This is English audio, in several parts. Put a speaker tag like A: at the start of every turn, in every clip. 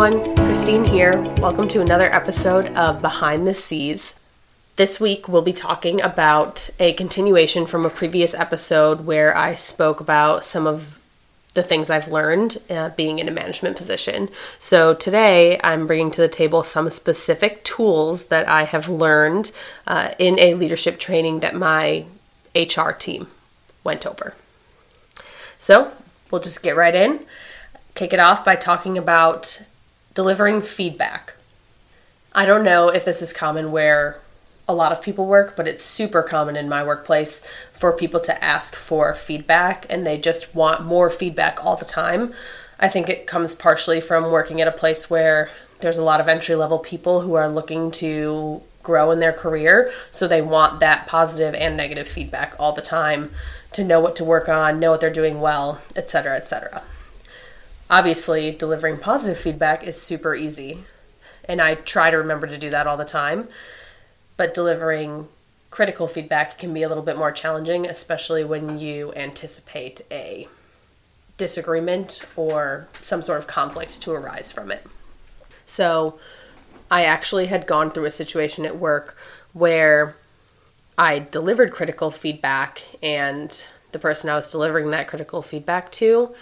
A: everyone, Christine here. Welcome to another episode of Behind the Seas. This week we'll be talking about a continuation from a previous episode where I spoke about some of the things I've learned uh, being in a management position. So today I'm bringing to the table some specific tools that I have learned uh, in a leadership training that my HR team went over. So we'll just get right in. Kick it off by talking about delivering feedback. I don't know if this is common where a lot of people work, but it's super common in my workplace for people to ask for feedback and they just want more feedback all the time. I think it comes partially from working at a place where there's a lot of entry level people who are looking to grow in their career, so they want that positive and negative feedback all the time to know what to work on, know what they're doing well, etc., etc obviously delivering positive feedback is super easy. And i try to remember to do that all the time. But delivering critical feedback can be a little bit more challenging especially when you anticipate a disagreement or some sort of conflict to arise from it. So i actually had gone through a situation at work where i delivered critical feedback and the person i was delivering that critical feedback to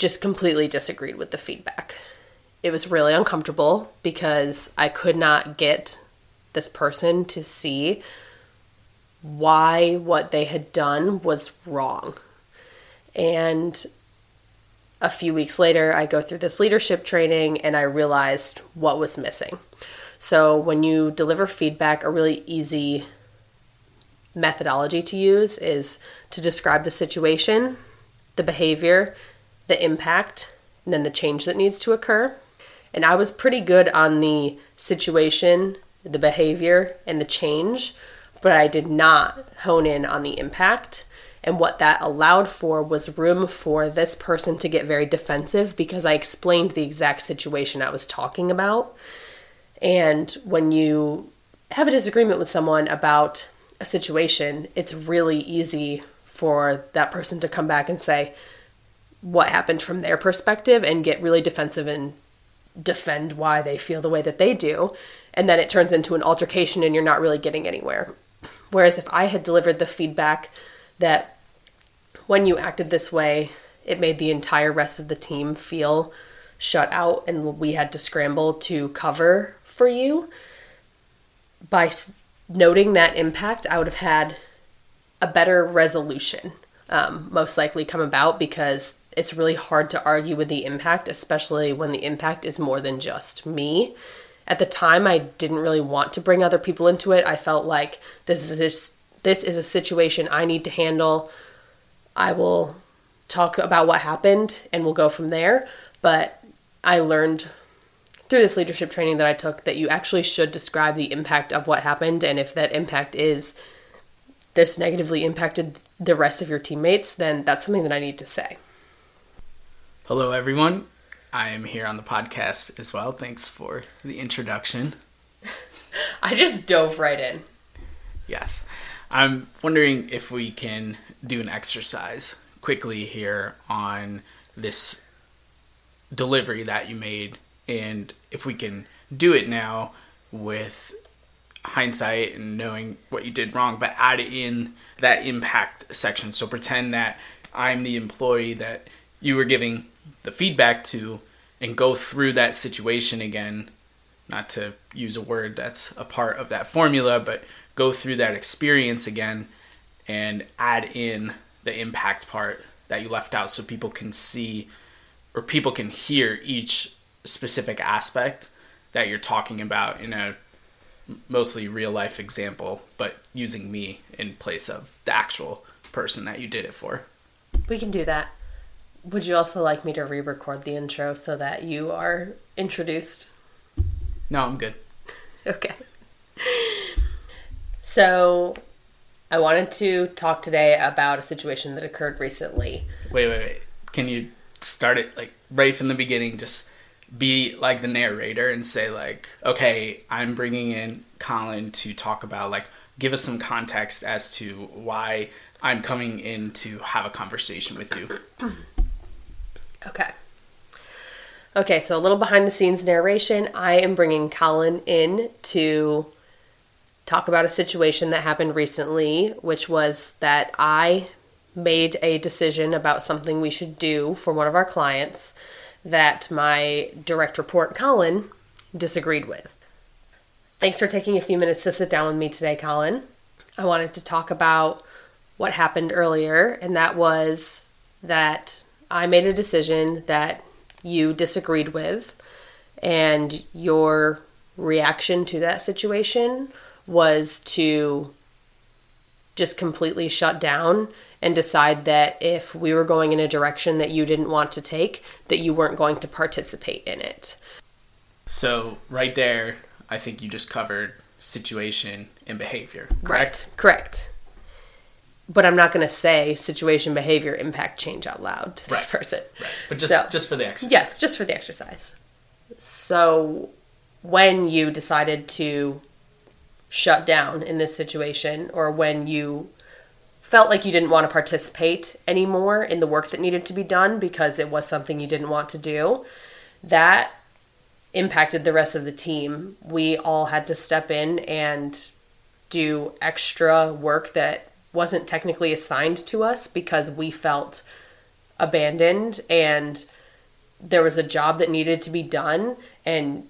A: just completely disagreed with the feedback. It was really uncomfortable because I could not get this person to see why what they had done was wrong. And a few weeks later, I go through this leadership training and I realized what was missing. So, when you deliver feedback, a really easy methodology to use is to describe the situation, the behavior, the impact and then the change that needs to occur. And I was pretty good on the situation, the behavior, and the change, but I did not hone in on the impact. And what that allowed for was room for this person to get very defensive because I explained the exact situation I was talking about. And when you have a disagreement with someone about a situation, it's really easy for that person to come back and say, what happened from their perspective and get really defensive and defend why they feel the way that they do. And then it turns into an altercation and you're not really getting anywhere. Whereas if I had delivered the feedback that when you acted this way, it made the entire rest of the team feel shut out and we had to scramble to cover for you. By noting that impact, I would have had a better resolution um, most likely come about because it's really hard to argue with the impact, especially when the impact is more than just me. At the time, I didn't really want to bring other people into it. I felt like this is just, this is a situation I need to handle. I will talk about what happened and we'll go from there. But I learned through this leadership training that I took that you actually should describe the impact of what happened. And if that impact is this negatively impacted the rest of your teammates, then that's something that I need to say.
B: Hello, everyone. I am here on the podcast as well. Thanks for the introduction.
A: I just dove right in.
B: Yes. I'm wondering if we can do an exercise quickly here on this delivery that you made and if we can do it now with hindsight and knowing what you did wrong, but add in that impact section. So pretend that I'm the employee that you were giving the feedback to and go through that situation again. Not to use a word that's a part of that formula but go through that experience again and add in the impact part that you left out so people can see or people can hear each specific aspect that you're talking about in a mostly real life example but using me in place of the actual person that you did it for.
A: We can do that would you also like me to re record the intro so that you are introduced?
B: No, I'm good.
A: okay. So, I wanted to talk today about a situation that occurred recently.
B: Wait, wait, wait. Can you start it like right from the beginning? Just be like the narrator and say like, okay, I'm bringing in Colin to talk about like give us some context as to why I'm coming in to have a conversation with you.
A: Okay. Okay, so a little behind the scenes narration. I am bringing Colin in to talk about a situation that happened recently, which was that I made a decision about something we should do for one of our clients that my direct report, Colin, disagreed with. Thanks for taking a few minutes to sit down with me today, Colin. I wanted to talk about what happened earlier, and that was that I made a decision that you disagreed with, and your reaction to that situation was to just completely shut down and decide that if we were going in a direction that you didn't want to take, that you weren't going to participate in it.
B: So, right there, I think you just covered situation and behavior, correct?
A: Right, correct. But I'm not going to say situation, behavior, impact, change out loud to this
B: Right.
A: person.
B: Right. But just
A: So-
B: just for the exercise.
A: Yes, just for the exercise. So, when you decided to shut down in this situation, or when you felt like you didn't want to participate anymore in the work that needed to be done because it was something you didn't want to do, that impacted the rest of the team. We all had to step in and do extra work that wasn't technically assigned to us because we felt abandoned and there was a job that needed to be done and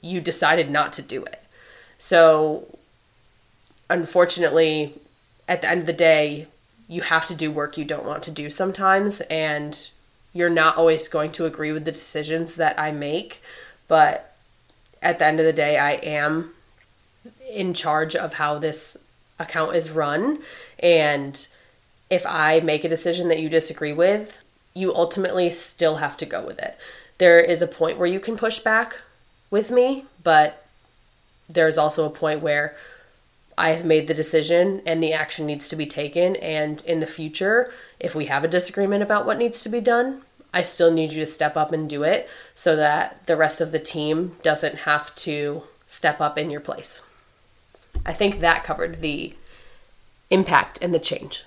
A: you decided not to do it. So unfortunately at the end of the day you have to do work you don't want to do sometimes and you're not always going to agree with the decisions that I make, but at the end of the day I am in charge of how this account is run and if I make a decision that you disagree with, you ultimately still have to go with it. There is a point where you can push back with me, but there's also a point where I have made the decision and the action needs to be taken. And in the future, if we have a disagreement about what needs to be done, I still need you to step up and do it so that the rest of the team doesn't have to step up in your place. I think that covered the impact and the change.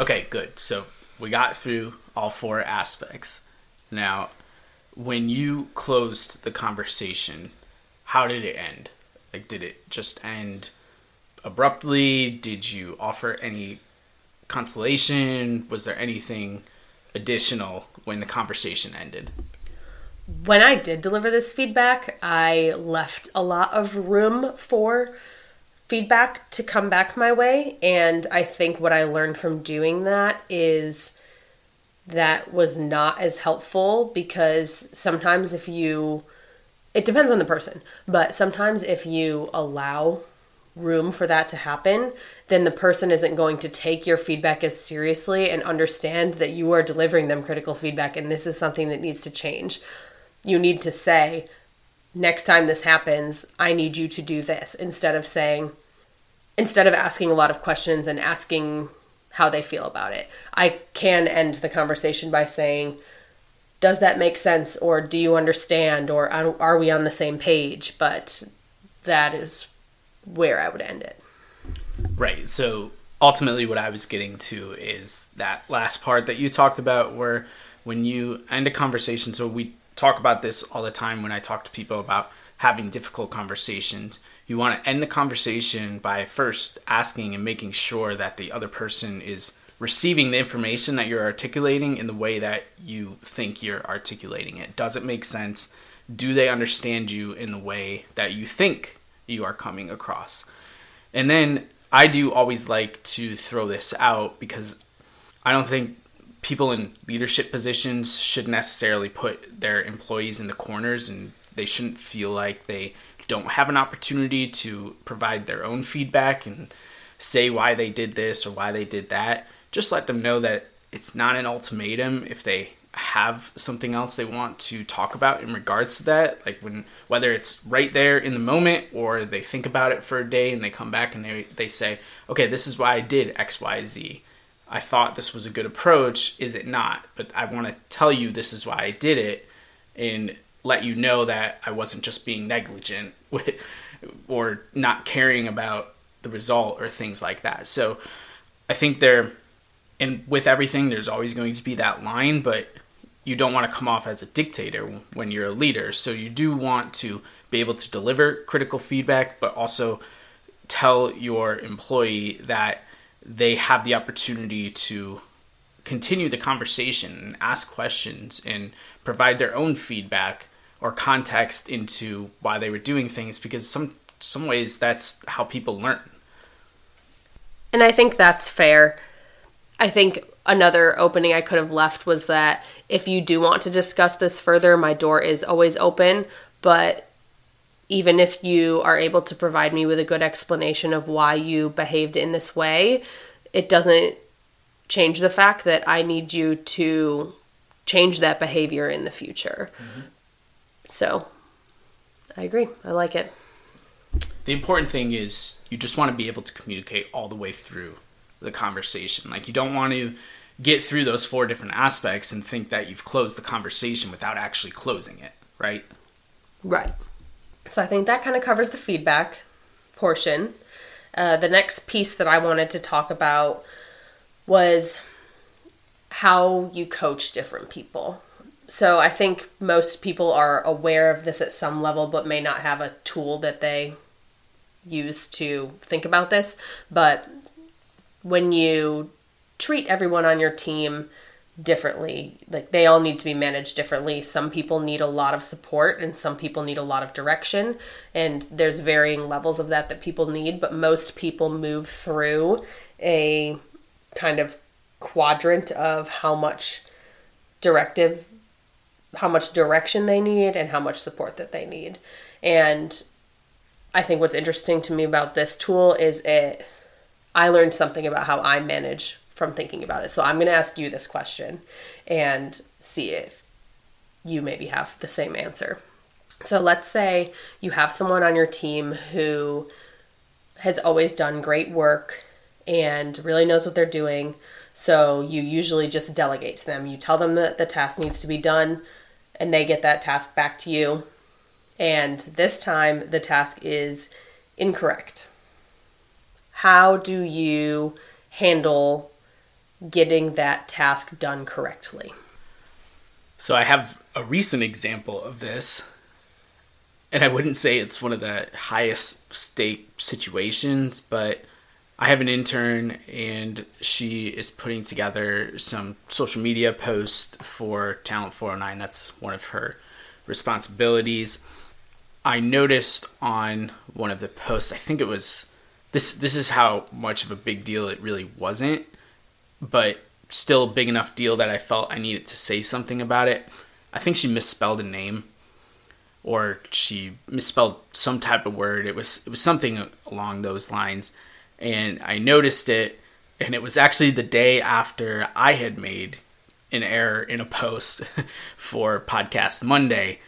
B: Okay, good. So we got through all four aspects. Now, when you closed the conversation, how did it end? Like, did it just end abruptly? Did you offer any consolation? Was there anything additional when the conversation ended?
A: when I did deliver this feedback, I left a lot of room for feedback to come back my way. And I think what I learned from doing that is that was not as helpful because sometimes if you, it depends on the person, but sometimes if you allow room for that to happen, then the person isn't going to take your feedback as seriously and understand that you are delivering them critical feedback and this is something that needs to change. You need to say, next time this happens, I need you to do this instead of saying, instead of asking a lot of questions and asking how they feel about it. I can end the conversation by saying, does that make sense or do you understand or are we on the same page but that is where i would end it
B: Right. So ultimately, what I was getting to is that last part that you talked about, where when you end a conversation, so we talk about this all the time when I talk to people about having difficult conversations. You want to end the conversation by first asking and making sure that the other person is receiving the information that you're articulating in the way that you think you're articulating it. Does it make sense? Do they understand you in the way that you think you are coming across? And then I do always like to throw this out because I don't think people in leadership positions should necessarily put their employees in the corners and they shouldn't feel like they don't have an opportunity to provide their own feedback and say why they did this or why they did that. Just let them know that it's not an ultimatum if they have something else they want to talk about in regards to that. Like when whether it's right there in the moment or they think about it for a day and they come back and they they say okay this is why I did xyz I thought this was a good approach. Is it not? But I want to tell you this is why I did it. And let you know that I wasn't just being negligent or not caring about the result or things like that so I think there and with everything there's always going to be that line but you don't want to come off as a dictator when you're a leader. So you do want to be able to deliver critical feedback, but also tell your employee that they have the opportunity to continue the conversation and ask questions and provide their own feedback or context into why they were doing things because some some ways that's how people learn.
A: And I think that's fair. I think another opening I could have left was that if you do want to discuss this further, my door is always open, but even if you are able to provide me with a good explanation of why you behaved in this way, it doesn't change the fact that I need you to change that behavior in the future. Mm-hmm. So, I agree. I like it.
B: The important thing is you just want to be able to communicate all the way through the conversation. Like, you don't want to get through those four different aspects and think that you've closed the conversation without actually closing it, right?
A: Right. So, I think that kind of covers the feedback portion. Uh, the next piece that I wanted to talk about was how you coach different people. So I think most people are aware of this at some level, but may not have a tool that they use to think about this. But when you treat everyone on your team differently, like they all need to be managed differently. Some people need a lot of support and some people need a lot of direction. And there's varying levels of that that people need, but most people move through a kind of quadrant of how much directive how much direction they need and how much support that they need. And I think what's interesting to me about this tool is it I learned something about how I manage from thinking about it. So I'm going to ask you this question and see if you maybe have the same answer. So let's say you have someone on your team who has always done great work and really knows what they're doing. So you usually just delegate to them. You tell them that the task needs to be done, and they get that task back to you. And this time, the task is incorrect. How do you handle getting that task done correctly?
B: So I have a recent example of this. And I wouldn't say it's one of the highest stake situations, but I have an intern and she is putting together some social media posts for Talent 409. That's one of her responsibilities. I noticed on one of the posts, I think it was this this is how much of a big deal it really wasn't, but still a big enough deal that I felt I needed to say something about it. I think she misspelled a name or she misspelled some type of word. It was it was something along those lines and I noticed it, and it was actually the day after I had made an error in a post for Podcast Monday,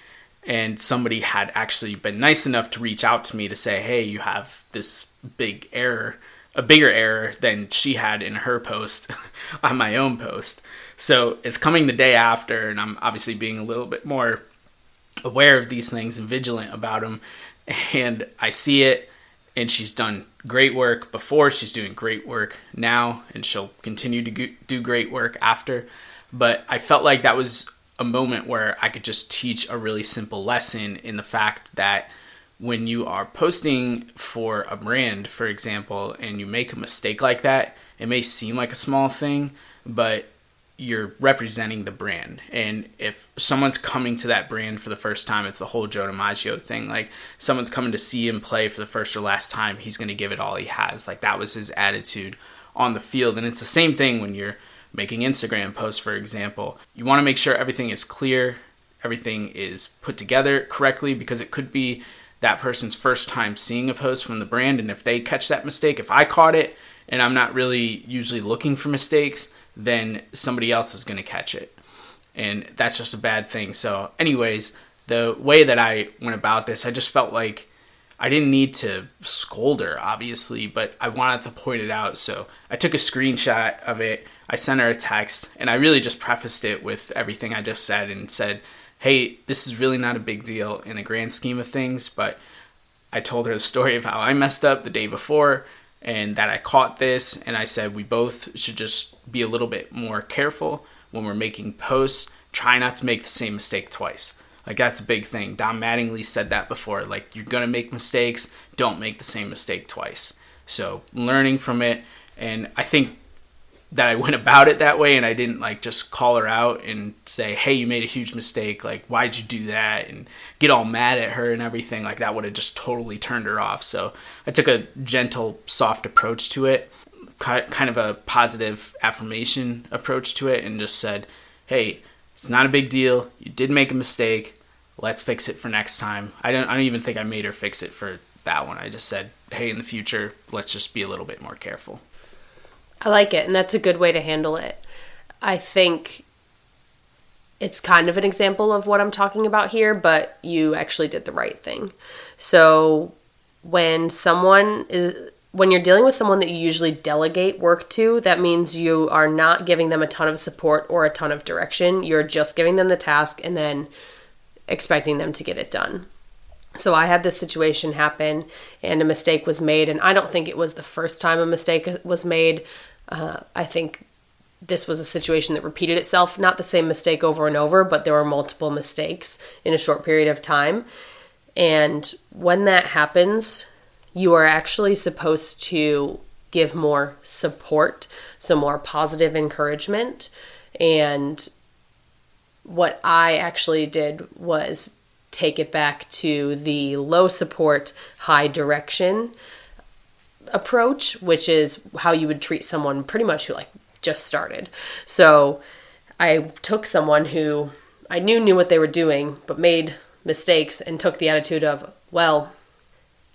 B: and somebody had actually been nice enough to reach out to me to say, "Hey, you have this big error." A bigger error than she had in her post on my own post. So it's coming the day after, and I'm obviously being a little bit more aware of these things and vigilant about them. And I see it, and she's done great work before. She's doing great work now, and she'll continue to do great work after. But I felt like that was a moment where I could just teach a really simple lesson in the fact that when you are posting for a brand, for example, and you make a mistake like that, it may seem like a small thing, but you're representing the brand. And if someone's coming to that brand for the first time, it's the whole Joe DiMaggio thing. Like someone's coming to see him play for the first or last time, he's going to give it all he has. Like that was his attitude on the field. And it's the same thing when you're making Instagram posts, for example. You want to make sure everything is clear, everything is put together correctly, because it could be that person's first time seeing a post from the brand. And if they catch that mistake, if I caught it and I'm not really usually looking for mistakes, then somebody else is going to catch it. And that's just a bad thing. So, anyways, the way that I went about this, I just felt like I didn't need to scold her, obviously, but I wanted to point it out. So, I took a screenshot of it. I sent her a text, and I really just prefaced it with everything I just said and said, hey, this is really not a big deal in the grand scheme of things, but I told her the story of how I messed up the day before and that I caught this and I said we both should just be a little bit more careful when we're making posts try not to make the same mistake twice. Like that's a big thing. Don Mattingly said that before. Like you're gonna make mistakes, don't make the same mistake twice. So learning from it, and I think that I went about it that way and I didn't like just call her out and say, "Hey, you made a huge mistake. Like, why'd you do that?" and get all mad at her and everything. Like that would have just totally turned her off. So I took a gentle, soft approach to it, kind of a positive affirmation approach to it, and just said, "Hey, it's not a big deal. You did make a mistake. Let's fix it for next time." I don't. I don't even think I made her fix it for that one. I just said, "Hey, in the future, let's just be a little bit more careful."
A: I like it, and that's a good way to handle it. I think it's kind of an example of what I'm talking about here, but you actually did the right thing. So when someone is when you're dealing with someone that you usually delegate work to, that means you are not giving them a ton of support or a ton of direction. You're just giving them the task and then expecting them to get it done. So I had this situation happen and a mistake was made, and I don't think it was the first time a mistake was made. Uh, I think this was a situation that repeated itself, not the same mistake over and over, but there were multiple mistakes in a short period of time. And when that happens, you are actually supposed to give more support, so more positive encouragement. And what I actually did was take it back to the low support, high direction approach, which is how you would treat someone pretty much who like just started. So I took someone who I knew knew what they were doing, but made mistakes and took the attitude of, well,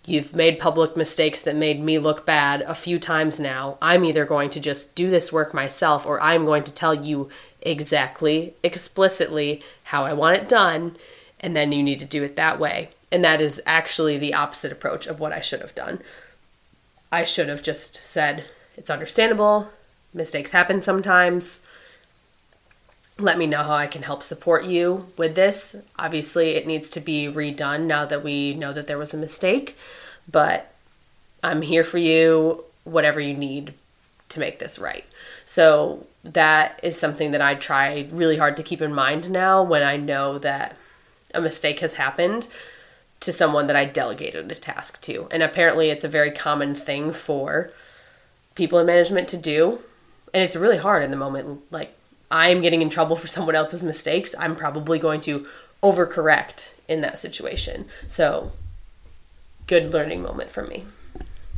A: you've made public mistakes that made me look bad a few times now. I'm either going to just do this work myself or I'm going to tell you exactly, explicitly how I want it done, and then you need to do it that way. And that is actually the opposite approach of what I should have done. I should have just said, it's understandable, mistakes happen sometimes. Let me know how I can help support you with this. Obviously, it needs to be redone now that we know that there was a mistake, but I'm here for you, whatever you need to make this right. So, that is something that I try really hard to keep in mind now when I know that a mistake has happened to someone that I delegated a task to. And apparently, it's a very common thing for people in management to do. And it's really hard in the moment. Like, I'm getting in trouble for someone else's mistakes. I'm probably going to overcorrect in that situation. So, good learning moment for me.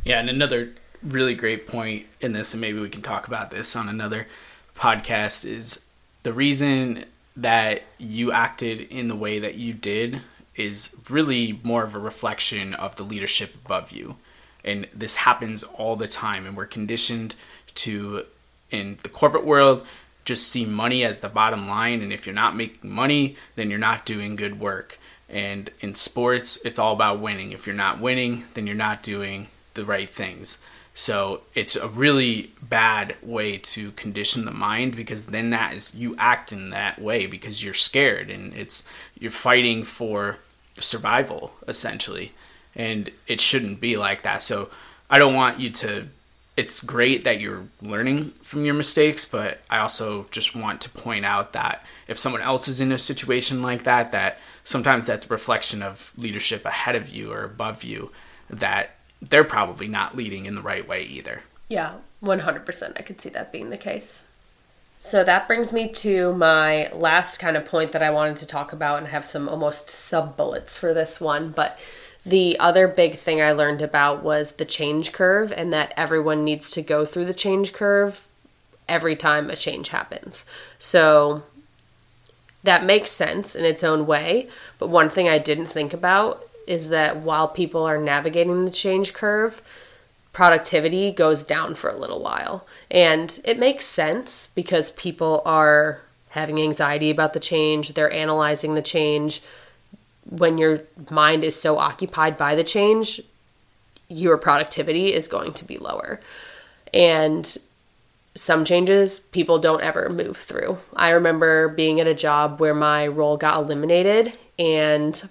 B: Yeah, and another really great point in this, and maybe we can talk about this on another podcast, is the reason that you acted in the way that you did is really more of a reflection of the leadership above you. And this happens all the time, and we're conditioned to, in the corporate world, just see money as the bottom line. And if you're not making money, then you're not doing good work. And in sports, it's all about winning. If you're not winning, then you're not doing the right things. So it's a really bad way to condition the mind because then that is you act in that way because you're scared and it's you're fighting for survival essentially and it shouldn't be like that. So I don't want you to it's great that you're learning from your mistakes, but I also just want to point out that if someone else is in a situation like that that sometimes that's a reflection of leadership ahead of you or above you that they're probably not leading in the right way either.
A: Yeah, 100%. I could see that being the case. So that brings me to my last kind of point that I wanted to talk about and have some almost sub bullets for this one. But the other big thing I learned about was the change curve and that everyone needs to go through the change curve every time a change happens. So that makes sense in its own way. But one thing I didn't think about is that while people are navigating the change curve, productivity goes down for a little while. And it makes sense because people are having anxiety about the change, they're analyzing the change. When your mind is so occupied by the change, your productivity is going to be lower. And some changes people don't ever move through. I remember being at a job where my role got eliminated and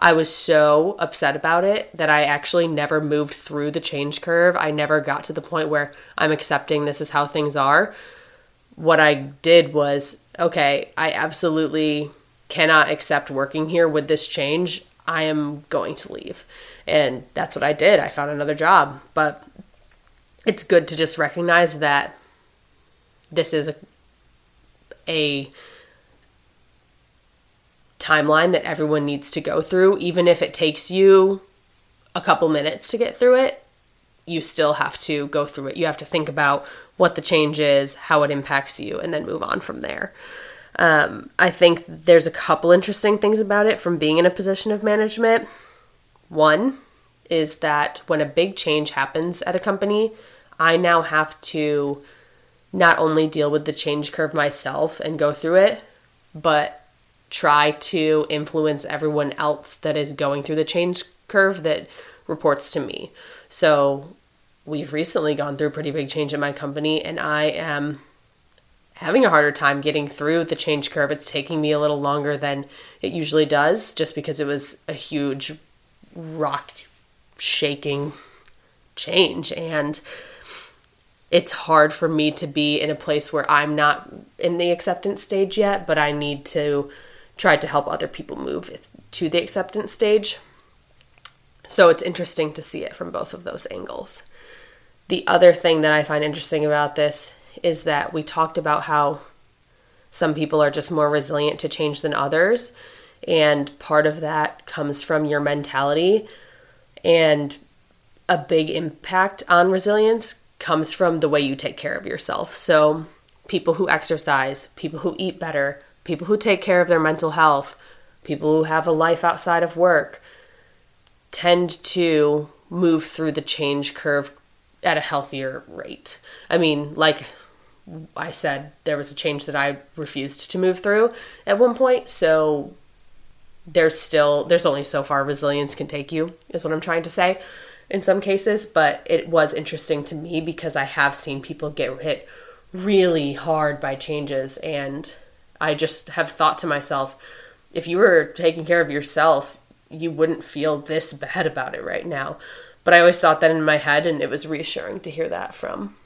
A: I was so upset about it that I actually never moved through the change curve. I never got to the point where I'm accepting this is how things are. What I did was okay, I absolutely cannot accept working here with this change. I am going to leave. And that's what I did. I found another job. But it's good to just recognize that this is a, a timeline that everyone needs to go through, even if it takes you a couple minutes to get through it. You still have to go through it. You have to think about what the change is, how it impacts you, and then move on from there. Um, I think there's a couple interesting things about it from being in a position of management. One is that when a big change happens at a company, I now have to not only deal with the change curve myself and go through it, but try to influence everyone else that is going through the change curve that reports to me. So we've recently gone through a pretty big change in my company, and I am having a harder time getting through the change curve. It's taking me a little longer than it usually does, just because it was a huge rock shaking change. And it's hard for me to be in a place where I'm not in the acceptance stage yet, but I need to try to help other people move to the acceptance stage. So it's interesting to see it from both of those angles. The other thing that I find interesting about this is that we talked about how some people are just more resilient to change than others. And part of that comes from your mentality. And a big impact on resilience comes from the way you take care of yourself. So, people who exercise, people who eat better, people who take care of their mental health, people who have a life outside of work tend to move through the change curve at a healthier rate. I mean, like I said, there was a change that I refused to move through at one point, so there's still there's only so far resilience can take you is what I'm trying to say in some cases, but it was interesting to me because I have seen people get hit really hard by changes and I just have thought to myself if you were taking care of yourself, you wouldn't feel this bad about it right now. But I always thought that in my head and it was reassuring to hear that from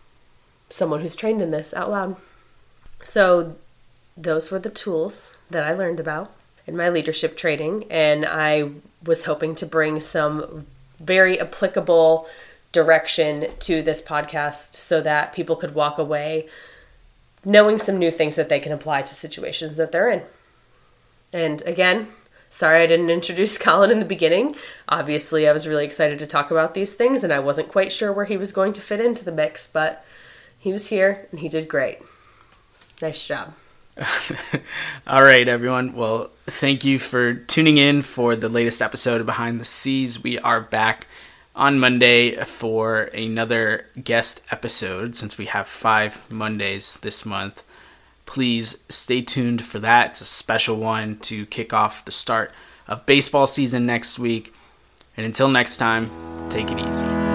A: someone who's trained in this out loud. So those were the tools that I learned about in my leadership training and I was hoping to bring some very applicable direction to this podcast so that people could walk away knowing some new things that they can apply to situations that they're in. And again, sorry I didn't introduce Colin in the beginning. Obviously, I was really excited to talk about these things and I wasn't quite sure where he was going to fit into the mix, but he was here and he did great. Nice job.
B: All right, everyone. Well, thank you for tuning in for the latest episode of Behind the Seas. We are back on Monday for another guest episode since we have five Mondays this month. Please stay tuned for that. It's a special one to kick off the start of baseball season next week. And until next time, take it easy.